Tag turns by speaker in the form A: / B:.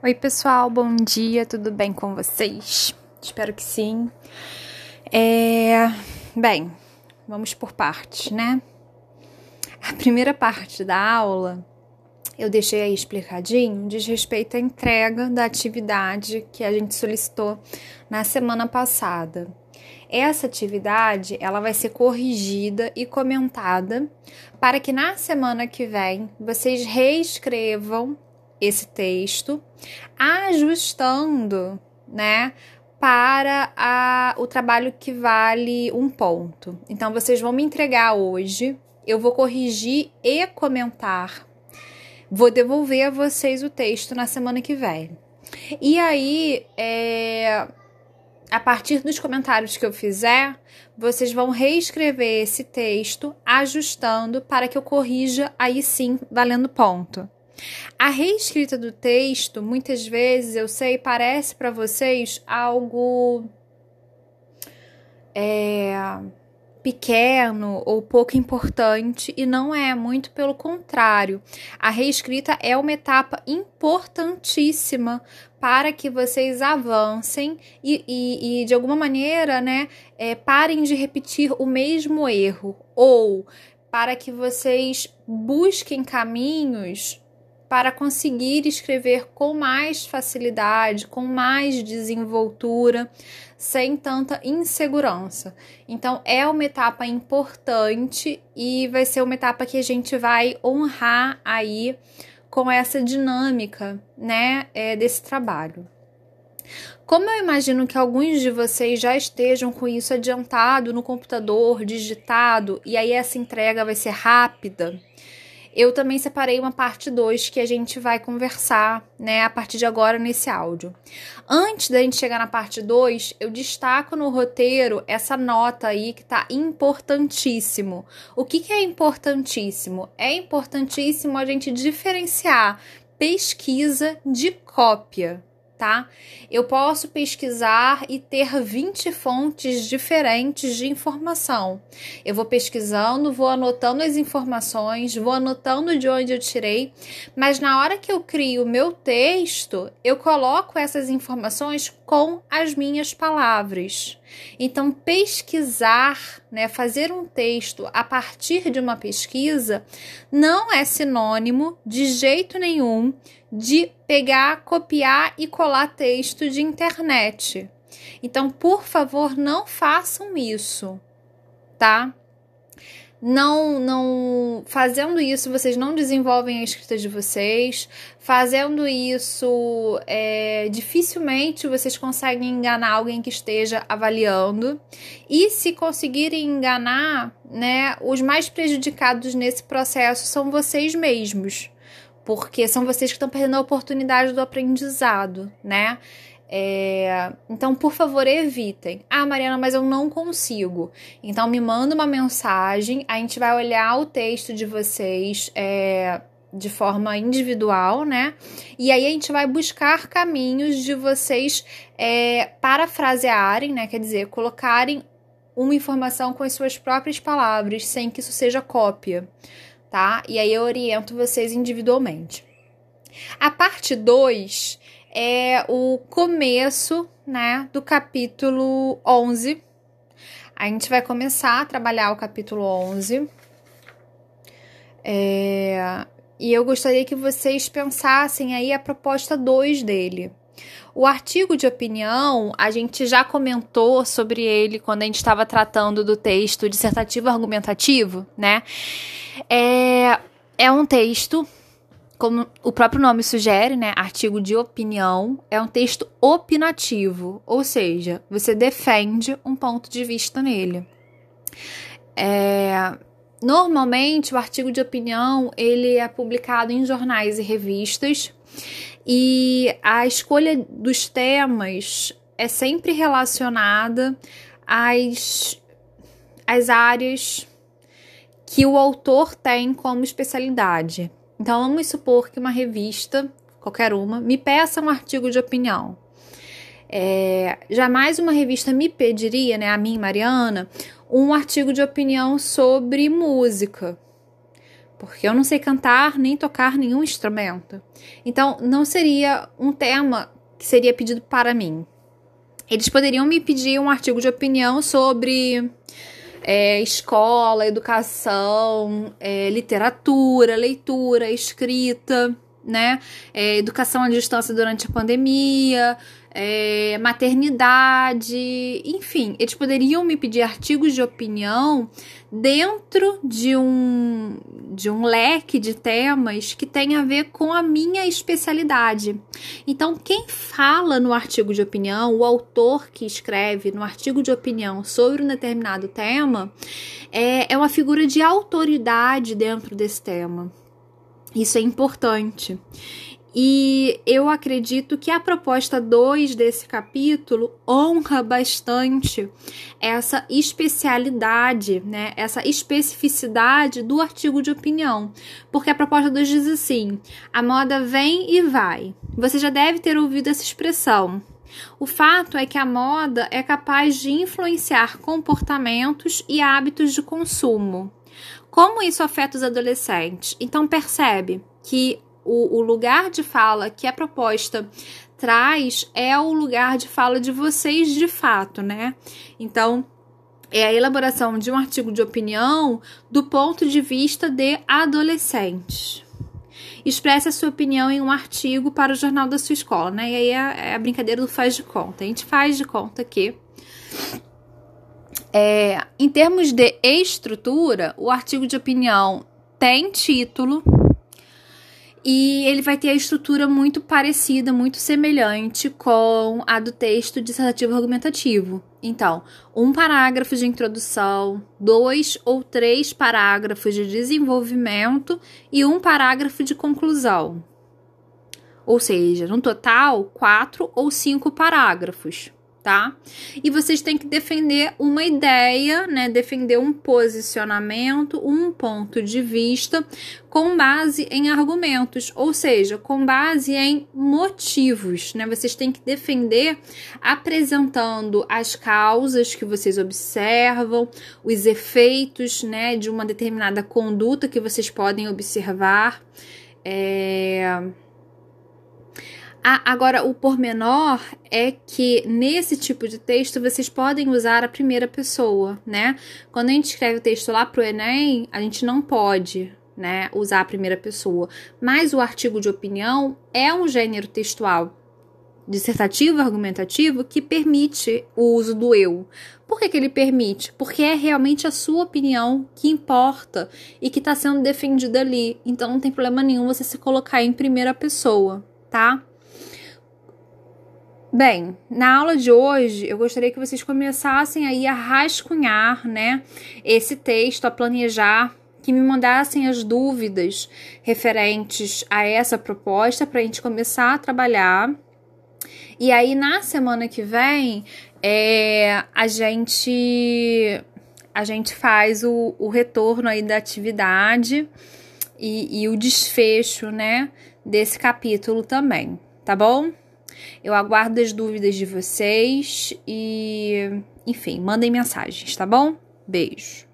A: Oi, pessoal, bom dia, tudo bem com vocês? Espero que sim. É... Bem, vamos por partes, né? A primeira parte da aula eu deixei aí explicadinho, diz respeito à entrega da atividade que a gente solicitou na semana passada. Essa atividade ela vai ser corrigida e comentada para que na semana que vem vocês reescrevam esse texto, ajustando, né, para a, o trabalho que vale um ponto. Então, vocês vão me entregar hoje, eu vou corrigir e comentar, vou devolver a vocês o texto na semana que vem. E aí, é, a partir dos comentários que eu fizer, vocês vão reescrever esse texto, ajustando para que eu corrija aí sim, valendo ponto. A reescrita do texto, muitas vezes, eu sei, parece para vocês algo é, pequeno ou pouco importante e não é, muito pelo contrário. A reescrita é uma etapa importantíssima para que vocês avancem e, e, e de alguma maneira, né, é, parem de repetir o mesmo erro ou para que vocês busquem caminhos para conseguir escrever com mais facilidade, com mais desenvoltura, sem tanta insegurança. Então, é uma etapa importante e vai ser uma etapa que a gente vai honrar aí com essa dinâmica, né, é, desse trabalho. Como eu imagino que alguns de vocês já estejam com isso adiantado no computador, digitado, e aí essa entrega vai ser rápida, eu também separei uma parte 2 que a gente vai conversar, né, a partir de agora nesse áudio. Antes da gente chegar na parte 2, eu destaco no roteiro essa nota aí que tá importantíssimo. O que, que é importantíssimo? É importantíssimo a gente diferenciar pesquisa de cópia tá? Eu posso pesquisar e ter 20 fontes diferentes de informação. Eu vou pesquisando, vou anotando as informações, vou anotando de onde eu tirei, mas na hora que eu crio o meu texto, eu coloco essas informações com as minhas palavras. Então, pesquisar, né, fazer um texto a partir de uma pesquisa, não é sinônimo de jeito nenhum de pegar, copiar e colar texto de internet. Então, por favor, não façam isso, tá? Não não fazendo isso vocês não desenvolvem a escrita de vocês. Fazendo isso é, dificilmente vocês conseguem enganar alguém que esteja avaliando. E se conseguirem enganar né os mais prejudicados nesse processo são vocês mesmos. Porque são vocês que estão perdendo a oportunidade do aprendizado né é, então, por favor, evitem. Ah, Mariana, mas eu não consigo. Então, me manda uma mensagem, a gente vai olhar o texto de vocês é, de forma individual, né? E aí a gente vai buscar caminhos de vocês é, parafrasearem, né? Quer dizer, colocarem uma informação com as suas próprias palavras, sem que isso seja cópia, tá? E aí eu oriento vocês individualmente. A parte 2 é o começo, né, do capítulo 11. A gente vai começar a trabalhar o capítulo 11. É, e eu gostaria que vocês pensassem aí a proposta 2 dele. O artigo de opinião, a gente já comentou sobre ele quando a gente estava tratando do texto dissertativo argumentativo, né? É, é um texto como o próprio nome sugere, né, artigo de opinião, é um texto opinativo, ou seja, você defende um ponto de vista nele. É, normalmente, o artigo de opinião ele é publicado em jornais e revistas e a escolha dos temas é sempre relacionada às, às áreas que o autor tem como especialidade. Então, vamos supor que uma revista, qualquer uma, me peça um artigo de opinião. É, jamais uma revista me pediria, né, a mim, Mariana, um artigo de opinião sobre música. porque eu não sei cantar nem tocar nenhum instrumento. Então, não seria um tema que seria pedido para mim. Eles poderiam me pedir um artigo de opinião sobre é, escola, educação, é, literatura, leitura, escrita, né? É, educação à distância durante a pandemia, é, maternidade, enfim, eles poderiam me pedir artigos de opinião dentro de um, de um leque de temas que tem a ver com a minha especialidade. Então, quem fala no artigo de opinião, o autor que escreve no artigo de opinião sobre um determinado tema, é, é uma figura de autoridade dentro desse tema. Isso é importante. E eu acredito que a proposta 2 desse capítulo honra bastante essa especialidade, né? Essa especificidade do artigo de opinião. Porque a proposta 2 diz assim: a moda vem e vai. Você já deve ter ouvido essa expressão. O fato é que a moda é capaz de influenciar comportamentos e hábitos de consumo. Como isso afeta os adolescentes? Então percebe que o, o lugar de fala que a proposta traz é o lugar de fala de vocês de fato, né? Então, é a elaboração de um artigo de opinião do ponto de vista de adolescentes. Expresse a sua opinião em um artigo para o jornal da sua escola, né? E aí é, é a brincadeira do faz de conta. A gente faz de conta que, é, em termos de estrutura, o artigo de opinião tem título, e ele vai ter a estrutura muito parecida, muito semelhante com a do texto dissertativo argumentativo. Então, um parágrafo de introdução, dois ou três parágrafos de desenvolvimento e um parágrafo de conclusão. Ou seja, no total, quatro ou cinco parágrafos tá? E vocês têm que defender uma ideia, né? Defender um posicionamento, um ponto de vista com base em argumentos, ou seja, com base em motivos, né? Vocês têm que defender apresentando as causas que vocês observam, os efeitos, né, de uma determinada conduta que vocês podem observar. É ah, agora, o pormenor é que nesse tipo de texto vocês podem usar a primeira pessoa, né? Quando a gente escreve o texto lá pro Enem, a gente não pode, né, usar a primeira pessoa. Mas o artigo de opinião é um gênero textual dissertativo argumentativo que permite o uso do eu. Por que, que ele permite? Porque é realmente a sua opinião que importa e que está sendo defendida ali. Então não tem problema nenhum você se colocar em primeira pessoa, tá? Bem, na aula de hoje eu gostaria que vocês começassem aí a rascunhar, né, esse texto, a planejar, que me mandassem as dúvidas referentes a essa proposta para a gente começar a trabalhar. E aí na semana que vem é, a gente a gente faz o, o retorno aí da atividade e, e o desfecho, né, desse capítulo também, tá bom? Eu aguardo as dúvidas de vocês e, enfim, mandem mensagens, tá bom? Beijo.